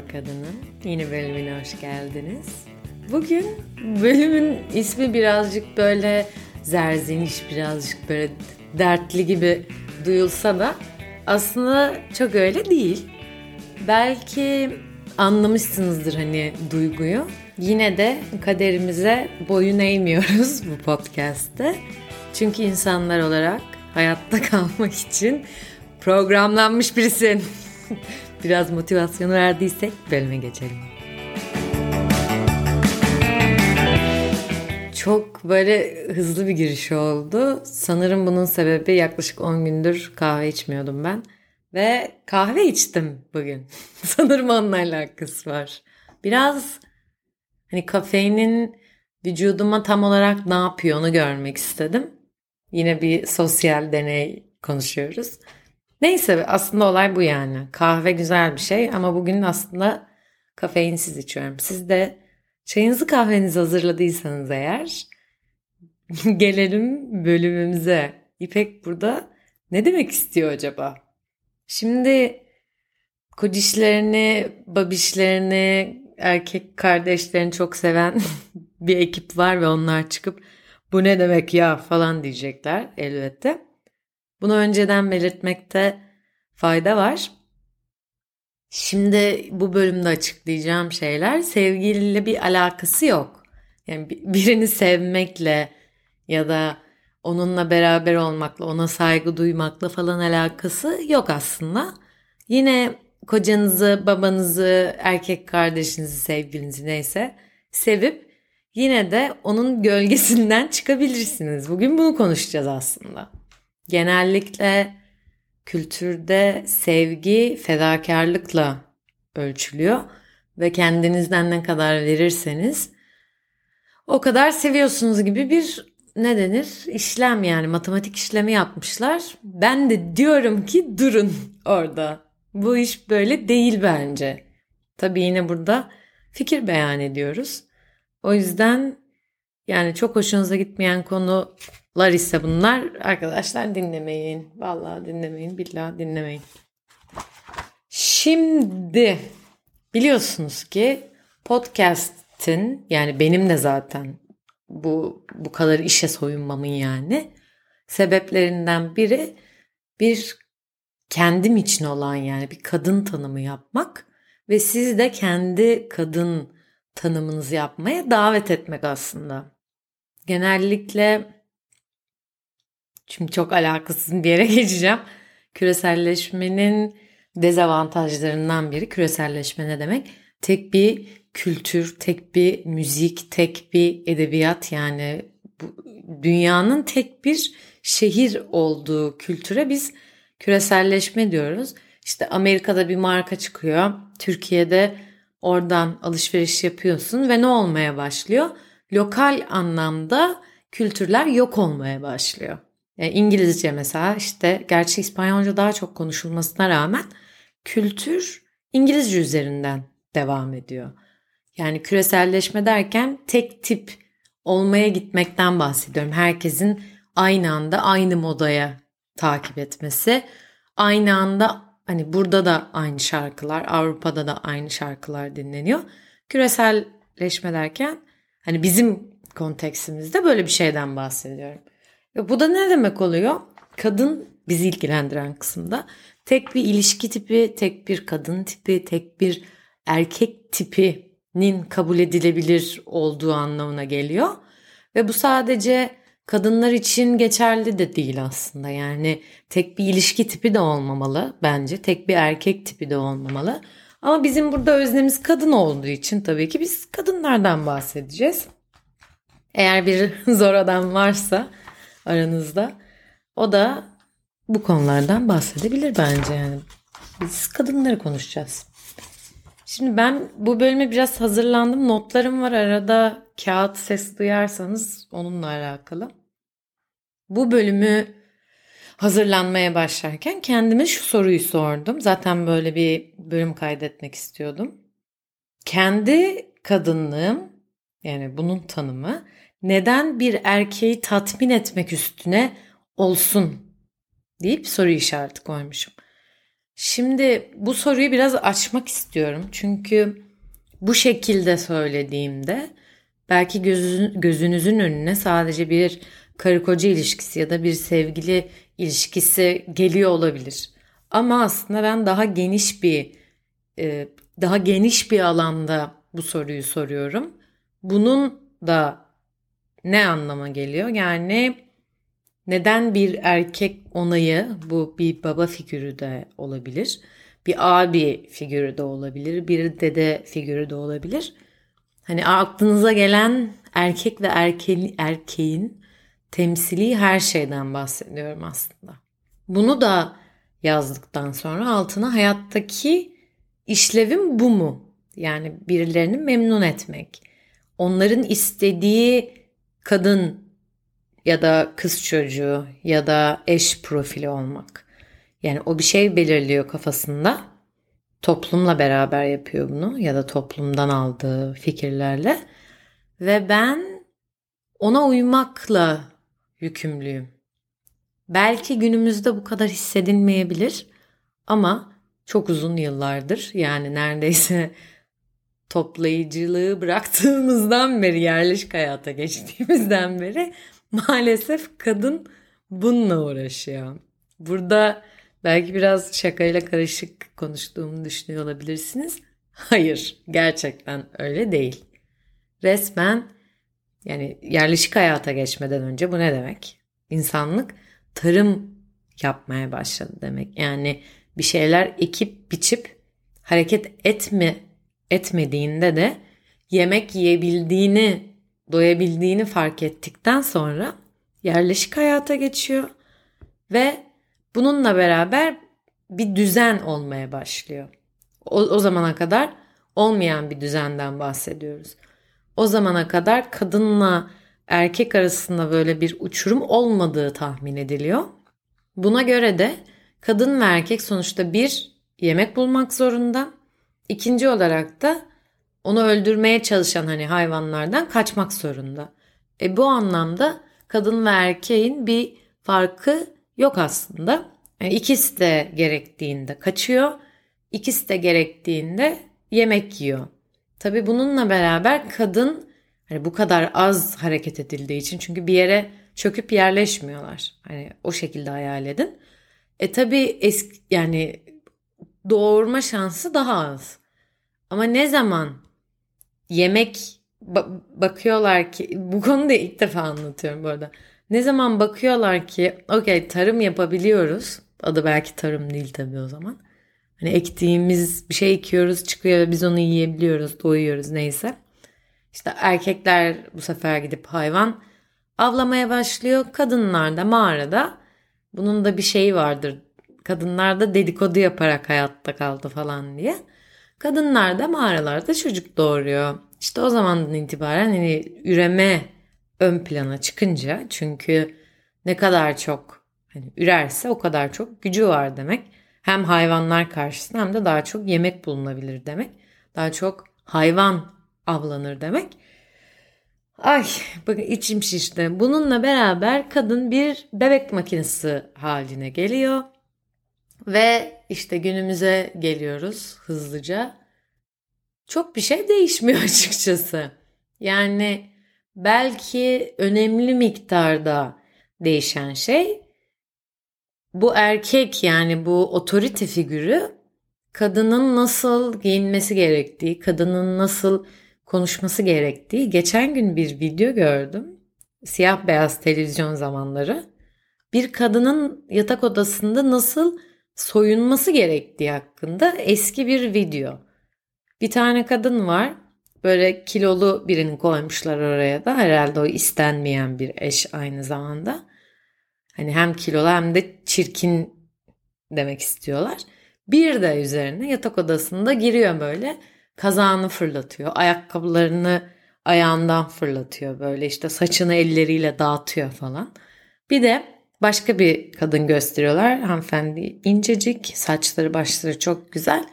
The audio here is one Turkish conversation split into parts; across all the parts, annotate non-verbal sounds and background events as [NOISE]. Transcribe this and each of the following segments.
Spor Kadının yeni bölümüne hoş geldiniz. Bugün bölümün ismi birazcık böyle zerzeniş, birazcık böyle dertli gibi duyulsa da aslında çok öyle değil. Belki anlamışsınızdır hani duyguyu. Yine de kaderimize boyun eğmiyoruz [LAUGHS] bu podcast'te. Çünkü insanlar olarak hayatta [LAUGHS] kalmak için programlanmış birisin. Biraz motivasyonu verdiysek bölüme geçelim. Çok böyle hızlı bir giriş oldu. Sanırım bunun sebebi yaklaşık 10 gündür kahve içmiyordum ben. Ve kahve içtim bugün. [LAUGHS] Sanırım onunla alakası var. Biraz hani kafeinin vücuduma tam olarak ne yapıyor onu görmek istedim. Yine bir sosyal deney konuşuyoruz. Neyse aslında olay bu yani. Kahve güzel bir şey ama bugün aslında kafeinsiz içiyorum. Siz de çayınızı kahvenizi hazırladıysanız eğer [LAUGHS] gelelim bölümümüze. İpek burada ne demek istiyor acaba? Şimdi kocişlerini, babişlerini, erkek kardeşlerini çok seven [LAUGHS] bir ekip var ve onlar çıkıp bu ne demek ya falan diyecekler elbette. Bunu önceden belirtmekte fayda var. Şimdi bu bölümde açıklayacağım şeyler sevgiliyle bir alakası yok. Yani birini sevmekle ya da onunla beraber olmakla, ona saygı duymakla falan alakası yok aslında. Yine kocanızı, babanızı, erkek kardeşinizi, sevgilinizi neyse sevip yine de onun gölgesinden [LAUGHS] çıkabilirsiniz. Bugün bunu konuşacağız aslında. Genellikle kültürde sevgi fedakarlıkla ölçülüyor ve kendinizden ne kadar verirseniz o kadar seviyorsunuz gibi bir ne denir işlem yani matematik işlemi yapmışlar. Ben de diyorum ki durun orada. Bu iş böyle değil bence. Tabii yine burada fikir beyan ediyoruz. O yüzden yani çok hoşunuza gitmeyen konular ise bunlar arkadaşlar dinlemeyin. Vallahi dinlemeyin, billahi dinlemeyin. Şimdi biliyorsunuz ki podcast'in yani benim de zaten bu bu kadar işe soyunmamın yani sebeplerinden biri bir kendim için olan yani bir kadın tanımı yapmak ve siz de kendi kadın tanımınızı yapmaya davet etmek aslında. Genellikle şimdi çok alakasız bir yere [LAUGHS] geçeceğim. Küreselleşmenin dezavantajlarından biri küreselleşme ne demek? Tek bir kültür, tek bir müzik, tek bir edebiyat yani bu, dünyanın tek bir şehir olduğu kültüre biz küreselleşme diyoruz. İşte Amerika'da bir marka çıkıyor. Türkiye'de oradan alışveriş yapıyorsun ve ne olmaya başlıyor? Lokal anlamda kültürler yok olmaya başlıyor. Yani İngilizce mesela işte gerçi İspanyolca daha çok konuşulmasına rağmen kültür İngilizce üzerinden devam ediyor. Yani küreselleşme derken tek tip olmaya gitmekten bahsediyorum. Herkesin aynı anda aynı modaya takip etmesi, aynı anda Hani burada da aynı şarkılar, Avrupa'da da aynı şarkılar dinleniyor. Küreselleşme derken hani bizim konteksimizde böyle bir şeyden bahsediyorum. Ve bu da ne demek oluyor? Kadın bizi ilgilendiren kısımda tek bir ilişki tipi, tek bir kadın tipi, tek bir erkek tipinin kabul edilebilir olduğu anlamına geliyor. Ve bu sadece kadınlar için geçerli de değil aslında. Yani tek bir ilişki tipi de olmamalı bence. Tek bir erkek tipi de olmamalı. Ama bizim burada öznemiz kadın olduğu için tabii ki biz kadınlardan bahsedeceğiz. Eğer bir [LAUGHS] zor adam varsa aranızda o da bu konulardan bahsedebilir bence yani. Biz kadınları konuşacağız. Şimdi ben bu bölüme biraz hazırlandım. Notlarım var arada kağıt ses duyarsanız onunla alakalı bu bölümü hazırlanmaya başlarken kendime şu soruyu sordum. Zaten böyle bir bölüm kaydetmek istiyordum. Kendi kadınlığım yani bunun tanımı neden bir erkeği tatmin etmek üstüne olsun deyip soru işareti koymuşum. Şimdi bu soruyu biraz açmak istiyorum. Çünkü bu şekilde söylediğimde belki gözün, gözünüzün önüne sadece bir karı koca ilişkisi ya da bir sevgili ilişkisi geliyor olabilir. Ama aslında ben daha geniş bir e, daha geniş bir alanda bu soruyu soruyorum. Bunun da ne anlama geliyor? Yani neden bir erkek onayı bu bir baba figürü de olabilir. Bir abi figürü de olabilir. Bir dede figürü de olabilir. Hani aklınıza gelen erkek ve erke erkeğin temsili her şeyden bahsediyorum aslında. Bunu da yazdıktan sonra altına hayattaki işlevim bu mu? Yani birilerini memnun etmek. Onların istediği kadın ya da kız çocuğu ya da eş profili olmak. Yani o bir şey belirliyor kafasında. Toplumla beraber yapıyor bunu ya da toplumdan aldığı fikirlerle ve ben ona uymakla yükümlüyüm. Belki günümüzde bu kadar hissedilmeyebilir ama çok uzun yıllardır yani neredeyse toplayıcılığı bıraktığımızdan beri yerleşik hayata geçtiğimizden beri maalesef kadın bununla uğraşıyor. Burada belki biraz şakayla karışık konuştuğumu düşünüyor olabilirsiniz. Hayır, gerçekten öyle değil. Resmen yani yerleşik hayata geçmeden önce bu ne demek? İnsanlık tarım yapmaya başladı demek. Yani bir şeyler ekip biçip hareket etme etmediğinde de yemek yiyebildiğini, doyabildiğini fark ettikten sonra yerleşik hayata geçiyor ve bununla beraber bir düzen olmaya başlıyor. O, o zamana kadar olmayan bir düzenden bahsediyoruz. O zamana kadar kadınla erkek arasında böyle bir uçurum olmadığı tahmin ediliyor. Buna göre de kadın ve erkek sonuçta bir yemek bulmak zorunda. İkinci olarak da onu öldürmeye çalışan hani hayvanlardan kaçmak zorunda. E bu anlamda kadın ve erkeğin bir farkı yok aslında. Yani ikisi de gerektiğinde kaçıyor, ikisi de gerektiğinde yemek yiyor. Tabii bununla beraber kadın hani bu kadar az hareket edildiği için çünkü bir yere çöküp yerleşmiyorlar. Hani o şekilde hayal edin. E tabii eski yani doğurma şansı daha az. Ama ne zaman yemek ba- bakıyorlar ki bu konuda ilk defa anlatıyorum bu arada. Ne zaman bakıyorlar ki okey tarım yapabiliyoruz. Adı belki tarım değil tabii o zaman. Hani ektiğimiz bir şey ekiyoruz çıkıyor ve biz onu yiyebiliyoruz, doyuyoruz neyse. İşte erkekler bu sefer gidip hayvan avlamaya başlıyor. Kadınlar da mağarada bunun da bir şeyi vardır. Kadınlar da dedikodu yaparak hayatta kaldı falan diye. Kadınlar da mağaralarda çocuk doğuruyor. İşte o zamandan itibaren hani üreme ön plana çıkınca çünkü ne kadar çok hani ürerse o kadar çok gücü var demek. Hem hayvanlar karşısında hem de daha çok yemek bulunabilir demek. Daha çok hayvan avlanır demek. Ay bakın içim şişti. Bununla beraber kadın bir bebek makinesi haline geliyor. Ve işte günümüze geliyoruz hızlıca. Çok bir şey değişmiyor [LAUGHS] açıkçası. Yani belki önemli miktarda değişen şey bu erkek yani bu otorite figürü kadının nasıl giyinmesi gerektiği, kadının nasıl konuşması gerektiği. Geçen gün bir video gördüm. Siyah beyaz televizyon zamanları. Bir kadının yatak odasında nasıl soyunması gerektiği hakkında eski bir video. Bir tane kadın var. Böyle kilolu birini koymuşlar oraya da. Herhalde o istenmeyen bir eş aynı zamanda. Hani hem kilolu hem de çirkin demek istiyorlar. Bir de üzerine yatak odasında giriyor böyle kazağını fırlatıyor. Ayakkabılarını ayağından fırlatıyor böyle işte saçını elleriyle dağıtıyor falan. Bir de başka bir kadın gösteriyorlar. Hanımefendi incecik, saçları başları çok güzel.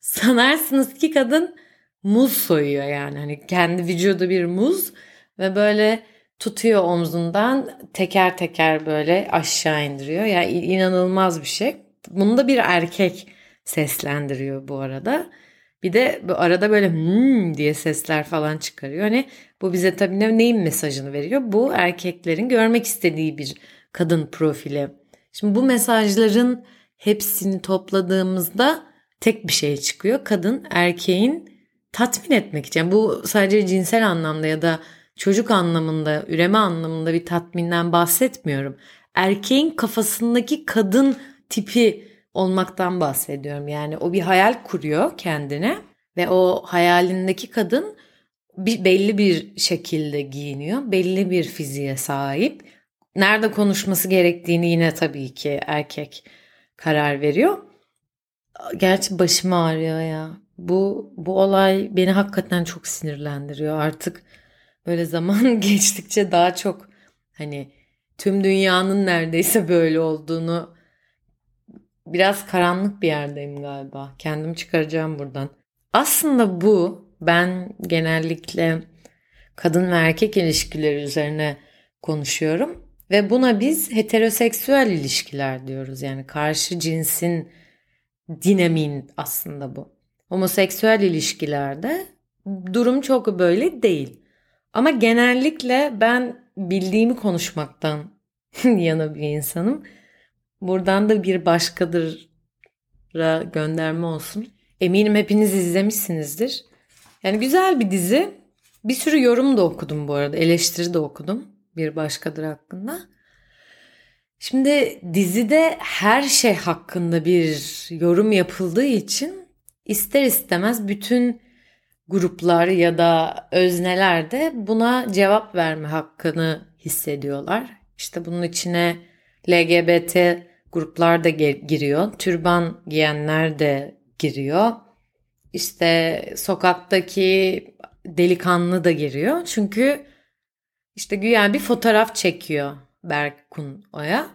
Sanarsınız ki kadın muz soyuyor yani. Hani kendi vücudu bir muz ve böyle tutuyor omzundan teker teker böyle aşağı indiriyor. Yani inanılmaz bir şey. Bunu da bir erkek seslendiriyor bu arada. Bir de bu arada böyle hmm diye sesler falan çıkarıyor. Hani bu bize tabii ne, neyin mesajını veriyor? Bu erkeklerin görmek istediği bir kadın profili. Şimdi bu mesajların hepsini topladığımızda tek bir şey çıkıyor. Kadın erkeğin tatmin etmek için. Bu sadece cinsel anlamda ya da çocuk anlamında, üreme anlamında bir tatminden bahsetmiyorum. Erkeğin kafasındaki kadın tipi olmaktan bahsediyorum. Yani o bir hayal kuruyor kendine ve o hayalindeki kadın bir, belli bir şekilde giyiniyor. Belli bir fiziğe sahip. Nerede konuşması gerektiğini yine tabii ki erkek karar veriyor. Gerçi başım ağrıyor ya. Bu bu olay beni hakikaten çok sinirlendiriyor. Artık böyle zaman [LAUGHS] geçtikçe daha çok hani tüm dünyanın neredeyse böyle olduğunu biraz karanlık bir yerdeyim galiba. Kendimi çıkaracağım buradan. Aslında bu ben genellikle kadın ve erkek ilişkileri üzerine konuşuyorum ve buna biz heteroseksüel ilişkiler diyoruz. Yani karşı cinsin dinamiğin aslında bu. Homoseksüel ilişkilerde durum çok böyle değil. Ama genellikle ben bildiğimi konuşmaktan [LAUGHS] yana bir insanım. Buradan da bir başkadır'a gönderme olsun. Eminim hepiniz izlemişsinizdir. Yani güzel bir dizi. Bir sürü yorum da okudum bu arada. Eleştiri de okudum bir başkadır hakkında. Şimdi dizide her şey hakkında bir yorum yapıldığı için ister istemez bütün gruplar ya da özneler de buna cevap verme hakkını hissediyorlar. İşte bunun içine LGBT gruplar da giriyor. Türban giyenler de giriyor. İşte sokaktaki delikanlı da giriyor. Çünkü işte güya bir fotoğraf çekiyor Berkun Oya.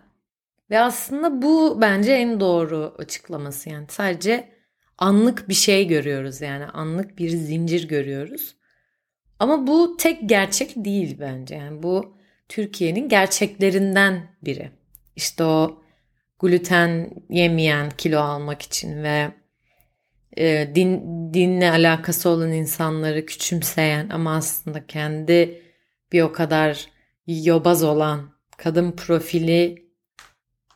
Ve aslında bu bence en doğru açıklaması yani. Sadece anlık bir şey görüyoruz yani. Anlık bir zincir görüyoruz. Ama bu tek gerçek değil bence. Yani bu Türkiye'nin gerçeklerinden biri. İşte o gluten yemeyen kilo almak için ve e, din dinle alakası olan insanları küçümseyen ama aslında kendi bir o kadar yobaz olan kadın profili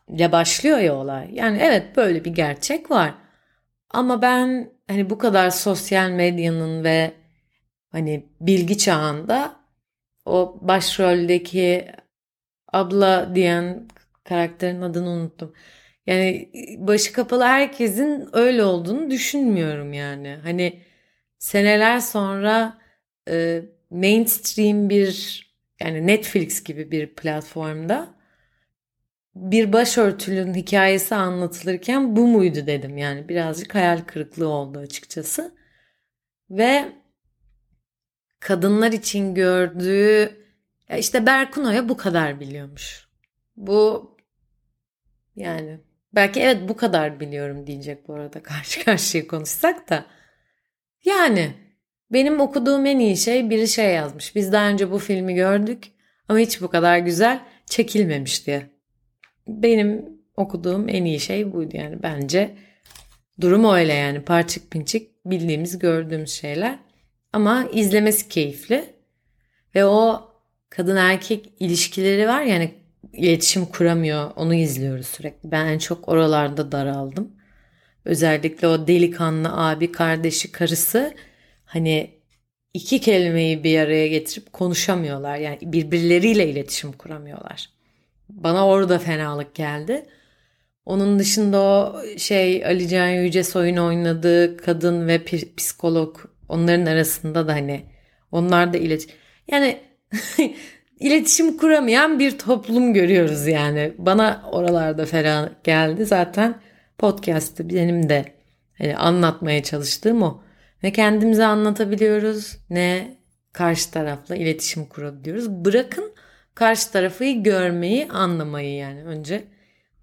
ile başlıyor ya olay. Yani evet böyle bir gerçek var. Ama ben hani bu kadar sosyal medyanın ve hani bilgi çağında o başroldeki abla diyen karakterin adını unuttum. Yani başı kapalı herkesin öyle olduğunu düşünmüyorum yani. Hani seneler sonra e, mainstream bir yani Netflix gibi bir platformda bir başörtülünün hikayesi anlatılırken bu muydu dedim. Yani birazcık hayal kırıklığı oldu açıkçası. Ve kadınlar için gördüğü ya işte Berkuno'ya bu kadar biliyormuş. Bu yani belki evet bu kadar biliyorum diyecek bu arada [LAUGHS] karşı karşıya konuşsak da. Yani benim okuduğum en iyi şey biri şey yazmış. Biz daha önce bu filmi gördük ama hiç bu kadar güzel çekilmemiş diye. Benim okuduğum en iyi şey buydu yani bence. Durum öyle yani parçık pinçik bildiğimiz gördüğümüz şeyler. Ama izlemesi keyifli. Ve o kadın erkek ilişkileri var yani iletişim kuramıyor. Onu izliyoruz sürekli. Ben en çok oralarda daraldım. Özellikle o delikanlı abi, kardeşi, karısı hani iki kelimeyi bir araya getirip konuşamıyorlar. Yani birbirleriyle iletişim kuramıyorlar. Bana orada fenalık geldi. Onun dışında o şey Ali Can Yücesoy'un oynadığı kadın ve psikolog onların arasında da hani onlar da iletişim yani [LAUGHS] iletişim kuramayan bir toplum görüyoruz yani. Bana oralarda ferah geldi. Zaten podcast'te benim de hani anlatmaya çalıştığım o. Ne kendimize anlatabiliyoruz ne karşı tarafla iletişim kurabiliyoruz. Bırakın karşı tarafı görmeyi, anlamayı yani önce.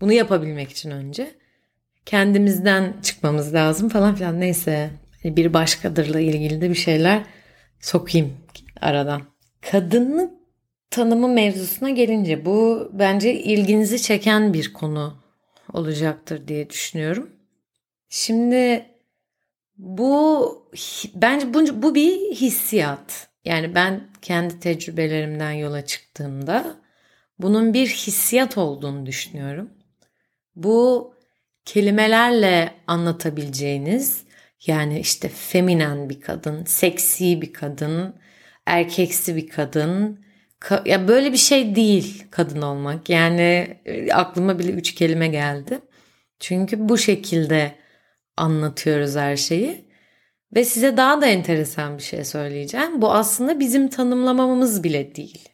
Bunu yapabilmek için önce kendimizden çıkmamız lazım falan filan. Neyse hani bir başkadırla ilgili de bir şeyler sokayım aradan. Kadınlık tanımı mevzusuna gelince bu bence ilginizi çeken bir konu olacaktır diye düşünüyorum. Şimdi bu bence bu, bu bir hissiyat. Yani ben kendi tecrübelerimden yola çıktığımda bunun bir hissiyat olduğunu düşünüyorum. Bu kelimelerle anlatabileceğiniz yani işte feminen bir kadın, seksi bir kadın, erkeksi bir kadın. Ka- ya böyle bir şey değil kadın olmak. Yani e, aklıma bile üç kelime geldi. Çünkü bu şekilde anlatıyoruz her şeyi. Ve size daha da enteresan bir şey söyleyeceğim. Bu aslında bizim tanımlamamız bile değil.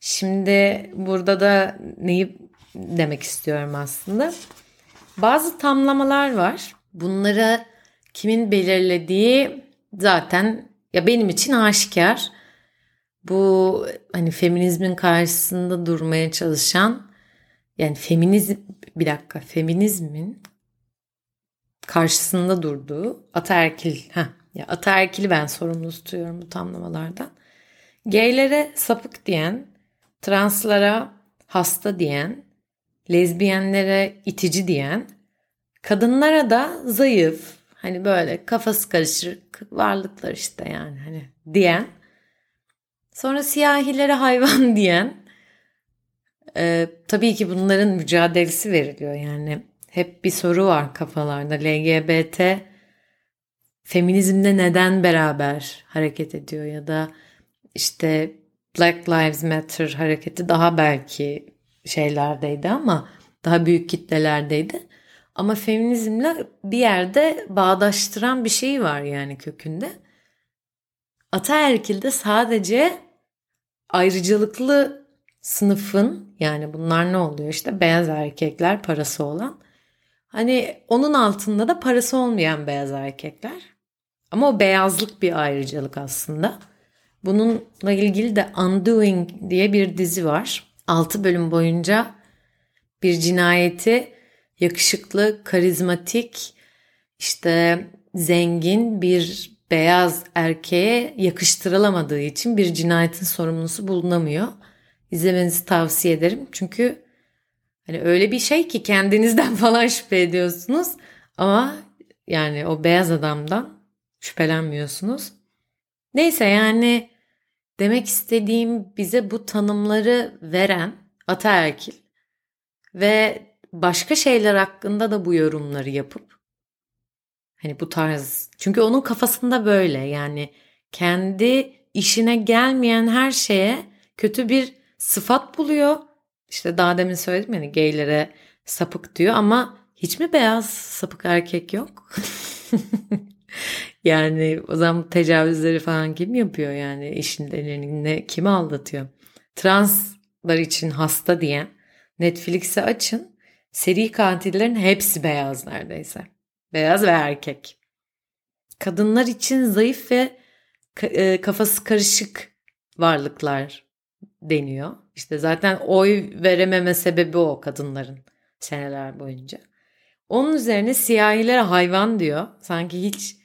Şimdi burada da neyi demek istiyorum aslında? Bazı tamlamalar var. Bunları kimin belirlediği zaten ya benim için aşikar. Bu hani feminizmin karşısında durmaya çalışan yani feminizm bir dakika feminizmin karşısında durduğu ataerkil ha ya ataerkili ben sorumlu tutuyorum bu tamlamalardan. Gaylere sapık diyen, translara hasta diyen, lezbiyenlere itici diyen, kadınlara da zayıf, hani böyle kafası karışık varlıklar işte yani hani diyen, sonra siyahilere hayvan [LAUGHS] diyen, e, tabii ki bunların mücadelesi veriliyor yani hep bir soru var kafalarda LGBT feminizmde neden beraber hareket ediyor ya da işte Black Lives Matter hareketi daha belki şeylerdeydi ama daha büyük kitlelerdeydi. Ama feminizmle bir yerde bağdaştıran bir şey var yani kökünde. Ataerkil'de sadece ayrıcalıklı sınıfın yani bunlar ne oluyor işte beyaz erkekler parası olan hani onun altında da parası olmayan beyaz erkekler ama o beyazlık bir ayrıcalık aslında. Bununla ilgili de Undoing diye bir dizi var. 6 bölüm boyunca bir cinayeti yakışıklı, karizmatik, işte zengin bir beyaz erkeğe yakıştırılamadığı için bir cinayetin sorumlusu bulunamıyor. İzlemenizi tavsiye ederim. Çünkü hani öyle bir şey ki kendinizden [LAUGHS] falan şüphe ediyorsunuz ama yani o beyaz adamdan şüphelenmiyorsunuz. Neyse yani demek istediğim bize bu tanımları veren ataerkil ve başka şeyler hakkında da bu yorumları yapıp hani bu tarz çünkü onun kafasında böyle yani kendi işine gelmeyen her şeye kötü bir sıfat buluyor. İşte daha demin söyledim yani gaylere sapık diyor ama hiç mi beyaz sapık erkek yok? [LAUGHS] yani o zaman tecavüzleri falan kim yapıyor yani işin ne kimi aldatıyor? Translar için hasta diyen Netflix'i açın. Seri katillerin hepsi beyaz neredeyse. Beyaz ve erkek. Kadınlar için zayıf ve e, kafası karışık varlıklar deniyor. İşte zaten oy verememe sebebi o kadınların seneler boyunca. Onun üzerine siyahilere hayvan diyor. Sanki hiç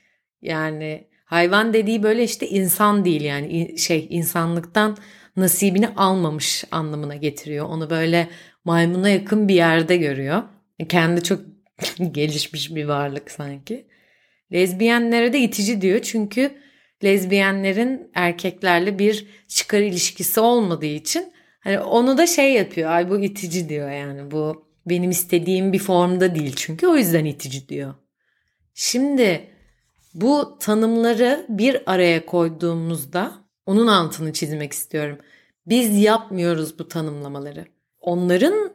yani hayvan dediği böyle işte insan değil yani şey insanlıktan nasibini almamış anlamına getiriyor. Onu böyle maymuna yakın bir yerde görüyor. Kendi çok [LAUGHS] gelişmiş bir varlık sanki. Lezbiyenlere de itici diyor çünkü lezbiyenlerin erkeklerle bir çıkar ilişkisi olmadığı için hani onu da şey yapıyor. Ay bu itici diyor yani bu benim istediğim bir formda değil çünkü o yüzden itici diyor. Şimdi bu tanımları bir araya koyduğumuzda onun altını çizmek istiyorum. Biz yapmıyoruz bu tanımlamaları. Onların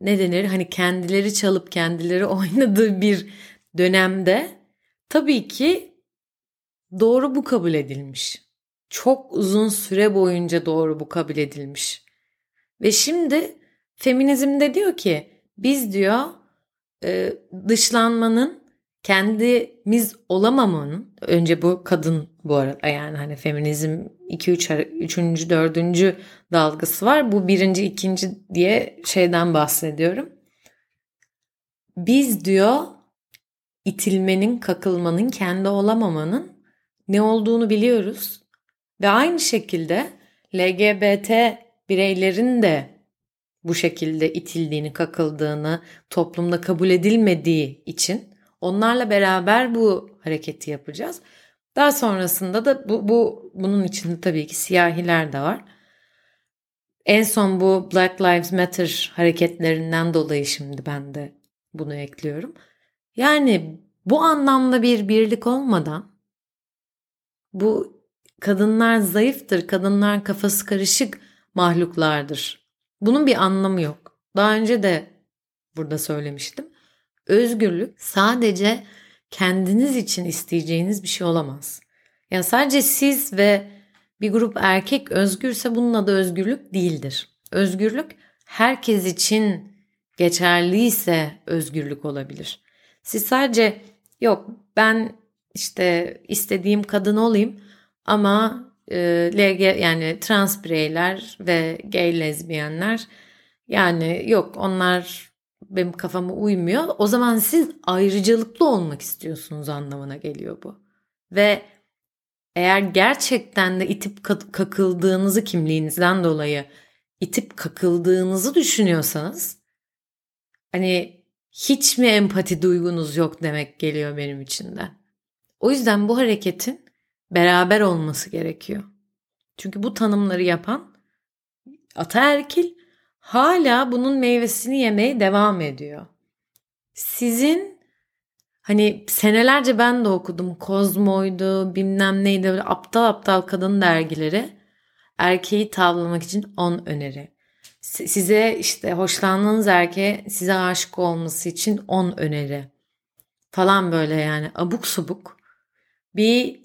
ne denir hani kendileri çalıp kendileri [LAUGHS] oynadığı bir dönemde tabii ki doğru bu kabul edilmiş. Çok uzun süre boyunca doğru bu kabul edilmiş. Ve şimdi feminizmde diyor ki biz diyor dışlanmanın kendimiz olamamanın önce bu kadın bu arada yani hani feminizm 2 3 3. 4. dalgası var. Bu birinci, ikinci diye şeyden bahsediyorum. Biz diyor itilmenin, kakılmanın, kendi olamamanın ne olduğunu biliyoruz. Ve aynı şekilde LGBT bireylerin de bu şekilde itildiğini, kakıldığını, toplumda kabul edilmediği için onlarla beraber bu hareketi yapacağız. Daha sonrasında da bu, bu bunun içinde tabii ki siyahiler de var. En son bu Black Lives Matter hareketlerinden dolayı şimdi ben de bunu ekliyorum. Yani bu anlamda bir birlik olmadan bu kadınlar zayıftır, kadınlar kafası karışık mahluklardır. Bunun bir anlamı yok. Daha önce de burada söylemiştim. Özgürlük sadece kendiniz için isteyeceğiniz bir şey olamaz. Yani sadece siz ve bir grup erkek özgürse bunun adı özgürlük değildir. Özgürlük herkes için geçerliyse özgürlük olabilir. Siz sadece yok ben işte istediğim kadın olayım ama e, LG yani trans bireyler ve gay lezbiyenler yani yok onlar benim kafama uymuyor. O zaman siz ayrıcalıklı olmak istiyorsunuz anlamına geliyor bu. Ve eğer gerçekten de itip kakıldığınızı kimliğinizden dolayı itip kakıldığınızı düşünüyorsanız hani hiç mi empati duygunuz yok demek geliyor benim içinden. O yüzden bu hareketin beraber olması gerekiyor. Çünkü bu tanımları yapan ataerkil hala bunun meyvesini yemeye devam ediyor. Sizin hani senelerce ben de okudum. Kozmo'ydu, bilmem neydi böyle aptal aptal kadın dergileri. Erkeği tavlamak için 10 öneri. Size işte hoşlandığınız erkeğe size aşık olması için 10 öneri. Falan böyle yani abuk subuk. Bir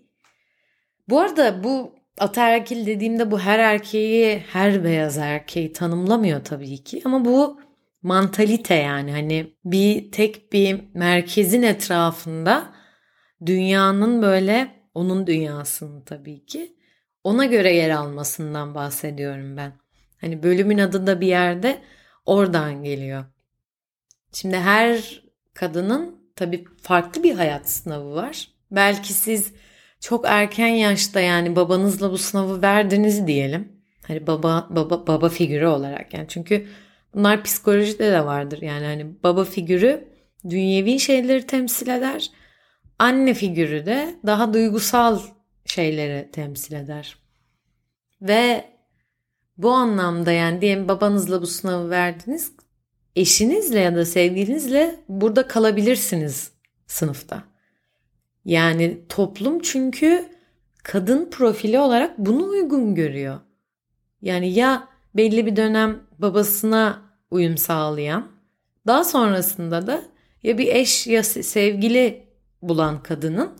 bu arada bu ataerkil dediğimde bu her erkeği, her beyaz erkeği tanımlamıyor tabii ki. Ama bu mantalite yani hani bir tek bir merkezin etrafında dünyanın böyle onun dünyasının tabii ki ona göre yer almasından bahsediyorum ben. Hani bölümün adı da bir yerde oradan geliyor. Şimdi her kadının tabii farklı bir hayat sınavı var. Belki siz çok erken yaşta yani babanızla bu sınavı verdiniz diyelim. Hani baba baba baba figürü olarak yani çünkü bunlar psikolojide de vardır. Yani hani baba figürü dünyevi şeyleri temsil eder. Anne figürü de daha duygusal şeyleri temsil eder. Ve bu anlamda yani diyelim babanızla bu sınavı verdiniz. Eşinizle ya da sevgilinizle burada kalabilirsiniz sınıfta. Yani toplum çünkü kadın profili olarak bunu uygun görüyor. Yani ya belli bir dönem babasına uyum sağlayan, daha sonrasında da ya bir eş ya sevgili bulan kadının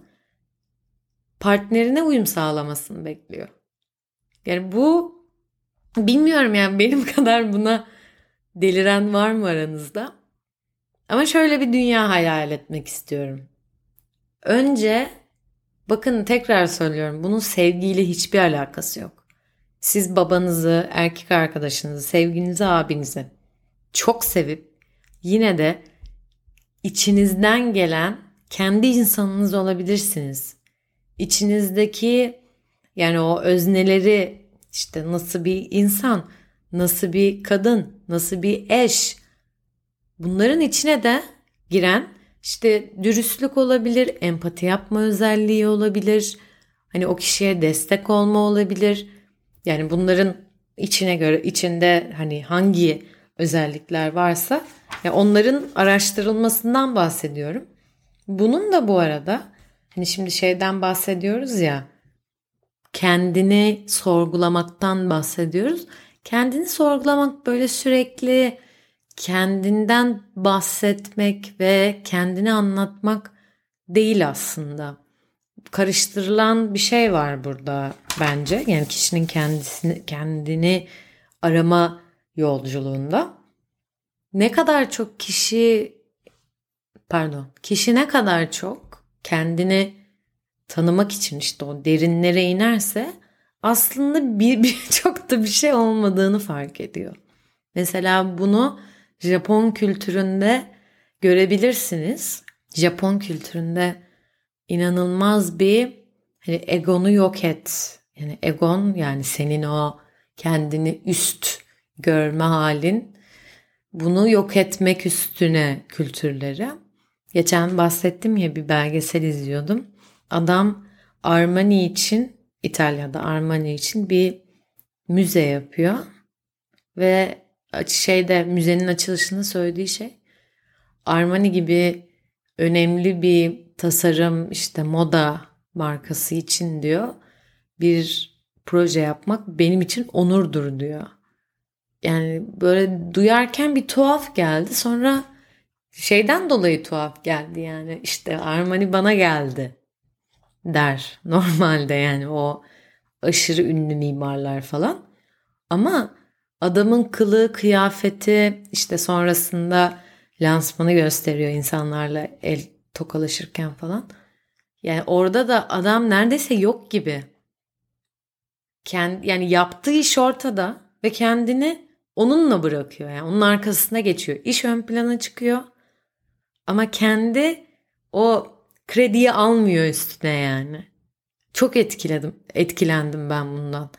partnerine uyum sağlamasını bekliyor. Yani bu bilmiyorum yani benim [LAUGHS] kadar buna deliren var mı aranızda? Ama şöyle bir dünya hayal etmek istiyorum. Önce bakın tekrar söylüyorum bunun sevgiyle hiçbir alakası yok. Siz babanızı, erkek arkadaşınızı, sevginizi, abinizi çok sevip yine de içinizden gelen kendi insanınız olabilirsiniz. İçinizdeki yani o özneleri işte nasıl bir insan, nasıl bir kadın, nasıl bir eş bunların içine de giren işte dürüstlük olabilir, empati yapma özelliği olabilir. Hani o kişiye destek olma olabilir. Yani bunların içine göre içinde hani hangi özellikler varsa ya onların araştırılmasından bahsediyorum. Bunun da bu arada hani şimdi şeyden bahsediyoruz ya kendini sorgulamaktan bahsediyoruz. Kendini sorgulamak böyle sürekli kendinden bahsetmek ve kendini anlatmak değil aslında. Karıştırılan bir şey var burada bence. Yani kişinin kendisini kendini arama yolculuğunda. Ne kadar çok kişi pardon, kişi ne kadar çok kendini tanımak için işte o derinlere inerse aslında bir, bir [LAUGHS] çok da bir şey olmadığını fark ediyor. Mesela bunu Japon kültüründe görebilirsiniz. Japon kültüründe inanılmaz bir hani egonu yok et. Yani egon yani senin o kendini üst görme halin bunu yok etmek üstüne kültürleri. Geçen bahsettim ya bir belgesel izliyordum. Adam Armani için İtalya'da Armani için bir müze yapıyor. Ve şeyde müzenin açılışında söylediği şey Armani gibi önemli bir tasarım işte moda markası için diyor bir proje yapmak benim için onurdur diyor. Yani böyle duyarken bir tuhaf geldi. Sonra şeyden dolayı tuhaf geldi yani. işte Armani bana geldi der [LAUGHS] normalde yani o aşırı ünlü mimarlar falan. Ama adamın kılığı, kıyafeti işte sonrasında lansmanı gösteriyor insanlarla el tokalaşırken falan. Yani orada da adam neredeyse yok gibi. Kend, yani yaptığı iş ortada ve kendini onunla bırakıyor. Yani onun arkasına geçiyor. İş ön plana çıkıyor. Ama kendi o krediyi almıyor üstüne yani. Çok etkiledim. Etkilendim ben bundan.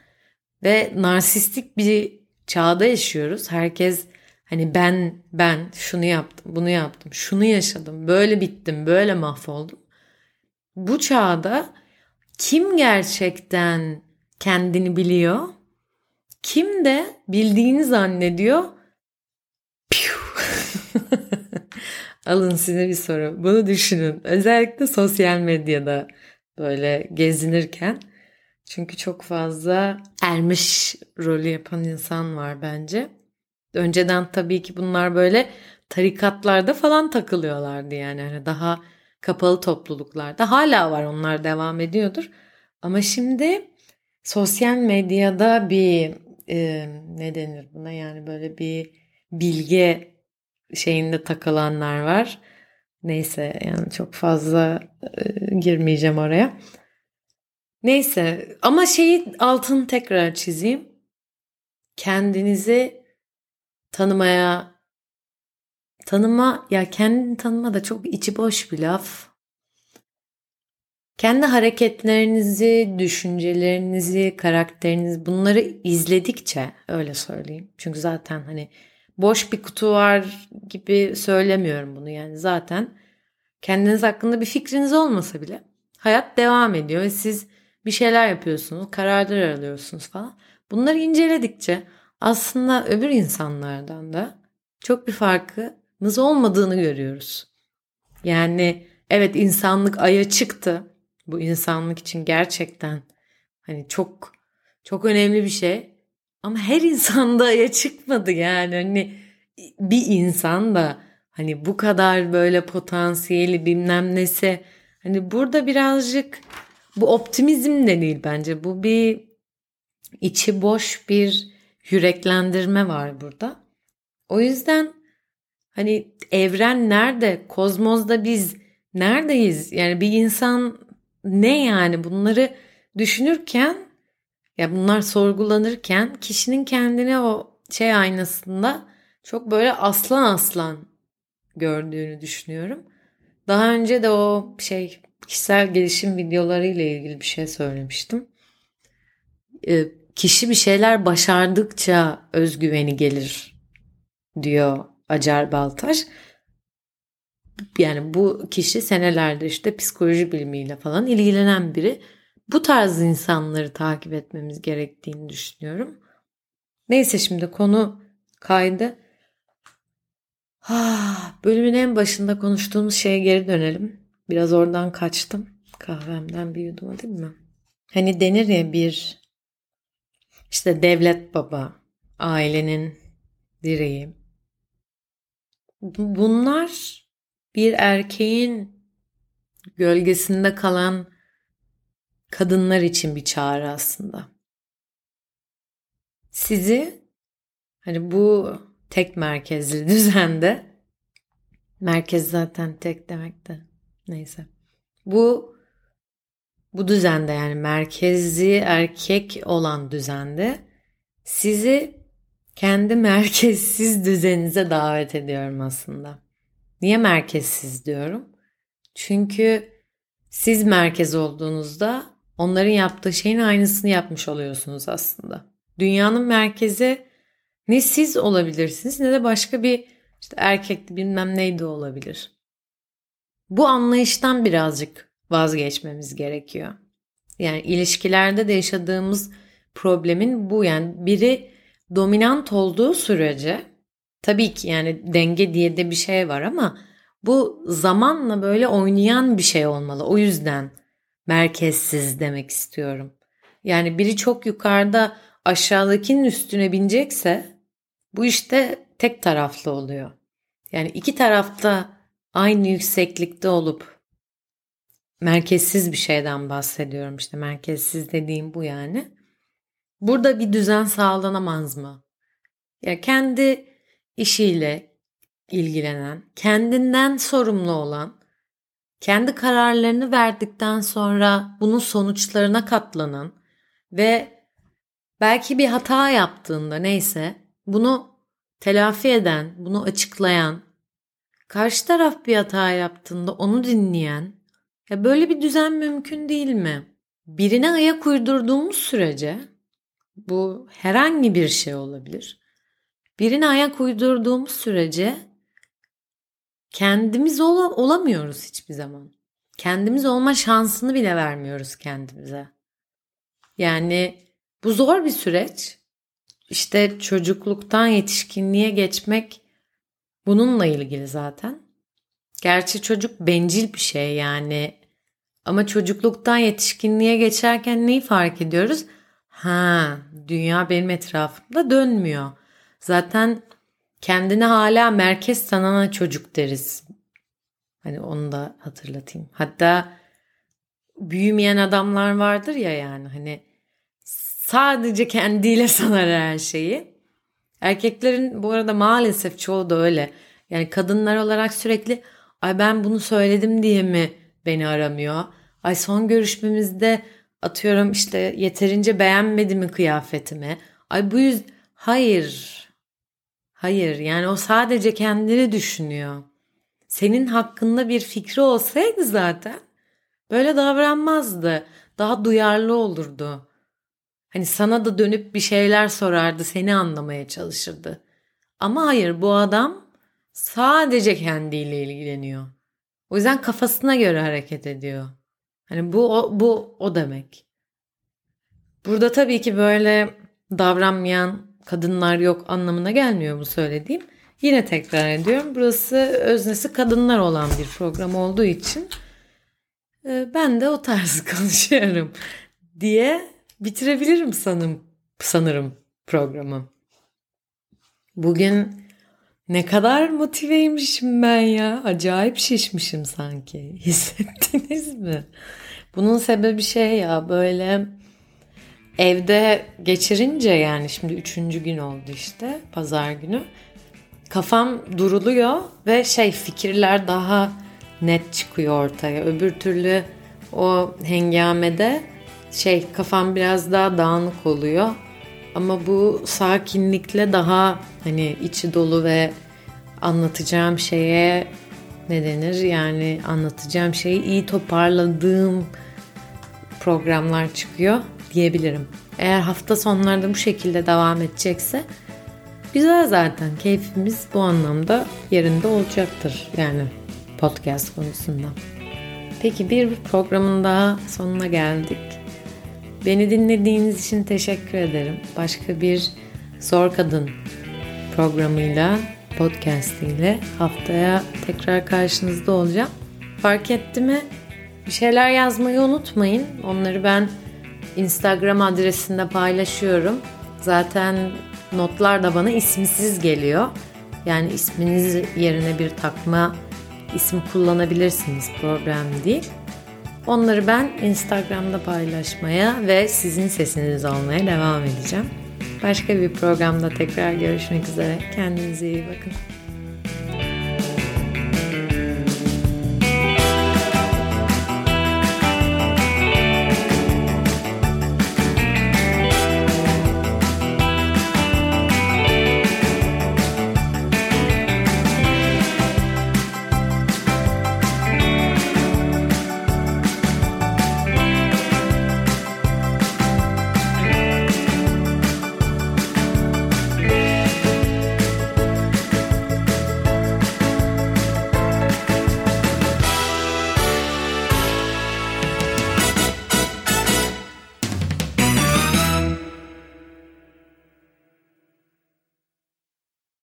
Ve narsistik bir çağda yaşıyoruz. Herkes hani ben ben şunu yaptım, bunu yaptım, şunu yaşadım, böyle bittim, böyle mahvoldum. Bu çağda kim gerçekten kendini biliyor? Kim de bildiğini zannediyor? [LAUGHS] Alın size bir soru. Bunu düşünün. Özellikle sosyal medyada böyle gezinirken. Çünkü çok fazla ermiş rolü yapan insan var bence. Önceden tabii ki bunlar böyle tarikatlarda falan takılıyorlardı yani. Hani daha kapalı topluluklarda. Hala var onlar devam ediyordur. Ama şimdi sosyal medyada bir e, ne denir buna yani böyle bir bilge şeyinde takılanlar var. Neyse yani çok fazla e, girmeyeceğim oraya. Neyse ama şeyi altını tekrar çizeyim. Kendinizi tanımaya tanıma ya kendini tanıma da çok içi boş bir laf. Kendi hareketlerinizi, düşüncelerinizi, karakterinizi bunları izledikçe öyle söyleyeyim. Çünkü zaten hani boş bir kutu var gibi söylemiyorum bunu yani zaten kendiniz hakkında bir fikriniz olmasa bile hayat devam ediyor ve siz bir şeyler yapıyorsunuz, kararlar alıyorsunuz falan. Bunları inceledikçe aslında öbür insanlardan da çok bir farkımız olmadığını görüyoruz. Yani evet insanlık aya çıktı. Bu insanlık için gerçekten hani çok çok önemli bir şey. Ama her insan da aya çıkmadı yani. Hani bir insan da hani bu kadar böyle potansiyeli bilmem nesi hani burada birazcık bu optimizm de değil bence. Bu bir içi boş bir yüreklendirme var burada. O yüzden hani evren nerede? Kozmozda biz neredeyiz? Yani bir insan ne yani bunları düşünürken ya bunlar sorgulanırken kişinin kendine o şey aynasında çok böyle aslan aslan gördüğünü düşünüyorum. Daha önce de o şey kişisel gelişim videoları ile ilgili bir şey söylemiştim. Ee, kişi bir şeyler başardıkça özgüveni gelir diyor Acar Baltaş. Yani bu kişi senelerdir işte psikoloji bilimiyle falan ilgilenen biri. Bu tarz insanları takip etmemiz gerektiğini düşünüyorum. Neyse şimdi konu kaydı. Ah, bölümün en başında konuştuğumuz şeye geri dönelim. Biraz oradan kaçtım. Kahvemden bir yudum değil mi? Hani denir ya bir işte devlet baba, ailenin direği. Bunlar bir erkeğin gölgesinde kalan kadınlar için bir çağrı aslında. Sizi hani bu tek merkezli [LAUGHS] düzende merkez zaten tek demek de neyse. Bu bu düzende yani merkezi erkek olan düzende sizi kendi [LAUGHS] merkezsiz düzeninize davet ediyorum aslında. Niye merkezsiz diyorum? Çünkü siz merkez olduğunuzda onların yaptığı şeyin aynısını yapmış oluyorsunuz aslında. Dünyanın merkezi Ne siz olabilirsiniz ne de başka bir işte erkekli bilmem neydi olabilir. Bu anlayıştan birazcık vazgeçmemiz gerekiyor. Yani ilişkilerde de yaşadığımız problemin bu yani biri dominant olduğu sürece tabii ki yani denge diye de bir şey var ama bu zamanla böyle oynayan bir şey olmalı. O yüzden merkezsiz demek istiyorum. Yani biri çok yukarıda aşağıdakinin üstüne binecekse bu işte tek taraflı oluyor. Yani iki tarafta aynı yükseklikte olup merkezsiz bir şeyden bahsediyorum işte merkezsiz dediğim bu yani. Burada bir düzen sağlanamaz mı? Ya kendi işiyle ilgilenen, kendinden sorumlu olan, kendi kararlarını verdikten sonra bunun sonuçlarına katlanan ve belki bir hata yaptığında neyse bunu telafi eden, bunu açıklayan, karşı taraf bir hata yaptığında onu dinleyen, ya böyle bir düzen mümkün değil mi? Birine ayak uydurduğumuz sürece bu herhangi bir şey olabilir. Birine ayak uydurduğumuz sürece kendimiz ol- olamıyoruz hiçbir zaman. Kendimiz olma şansını bile vermiyoruz kendimize. Yani bu zor bir süreç. İşte çocukluktan yetişkinliğe geçmek bununla ilgili zaten. Gerçi çocuk bencil bir şey yani. Ama çocukluktan yetişkinliğe geçerken neyi fark ediyoruz? Ha, dünya benim etrafımda dönmüyor. Zaten kendini hala merkez sanana çocuk deriz. Hani onu da hatırlatayım. Hatta büyümeyen adamlar vardır ya yani hani sadece kendiyle [LAUGHS] sanar her şeyi. Erkeklerin bu arada maalesef çoğu da öyle. Yani kadınlar olarak sürekli ay ben bunu söyledim diye mi beni aramıyor? Ay son görüşmemizde atıyorum işte yeterince beğenmedi mi kıyafetimi? Ay bu yüz hayır. Hayır yani o sadece kendini düşünüyor. Senin hakkında bir fikri olsaydı zaten böyle davranmazdı. Daha duyarlı olurdu. Hani sana da dönüp bir şeyler sorardı, seni anlamaya çalışırdı. Ama hayır bu adam sadece kendiyle ilgileniyor. O yüzden kafasına göre hareket ediyor. Hani bu o, bu o demek. Burada tabii ki böyle davranmayan kadınlar yok anlamına gelmiyor bu söylediğim. Yine tekrar ediyorum. Burası öznesi kadınlar olan bir program olduğu için e, ben de o tarz [LAUGHS] konuşuyorum diye bitirebilirim sanırım, sanırım programı. Bugün ne kadar motiveymişim ben ya. Acayip şişmişim sanki. [LAUGHS] Hissettiniz mi? Bunun sebebi şey ya böyle evde geçirince yani şimdi üçüncü gün oldu işte pazar günü. Kafam duruluyor ve şey fikirler daha net çıkıyor ortaya. Öbür türlü o hengamede şey kafam biraz daha dağınık oluyor. Ama bu sakinlikle daha hani içi dolu ve anlatacağım şeye ne denir yani anlatacağım şeyi iyi toparladığım programlar çıkıyor diyebilirim. Eğer hafta sonlarda bu şekilde devam edecekse güzel zaten. Keyfimiz bu anlamda yerinde olacaktır yani podcast konusunda. Peki bir programın daha sonuna geldik. Beni dinlediğiniz için teşekkür ederim. Başka bir Zor Kadın programıyla, podcast ile haftaya tekrar karşınızda olacağım. Fark etti mi? Bir şeyler yazmayı unutmayın. Onları ben Instagram adresinde paylaşıyorum. Zaten notlar da bana isimsiz geliyor. Yani isminiz yerine bir takma isim kullanabilirsiniz. Problem değil. Onları ben Instagram'da paylaşmaya ve sizin sesiniz olmaya devam edeceğim. Başka bir programda tekrar görüşmek üzere. Kendinize iyi bakın.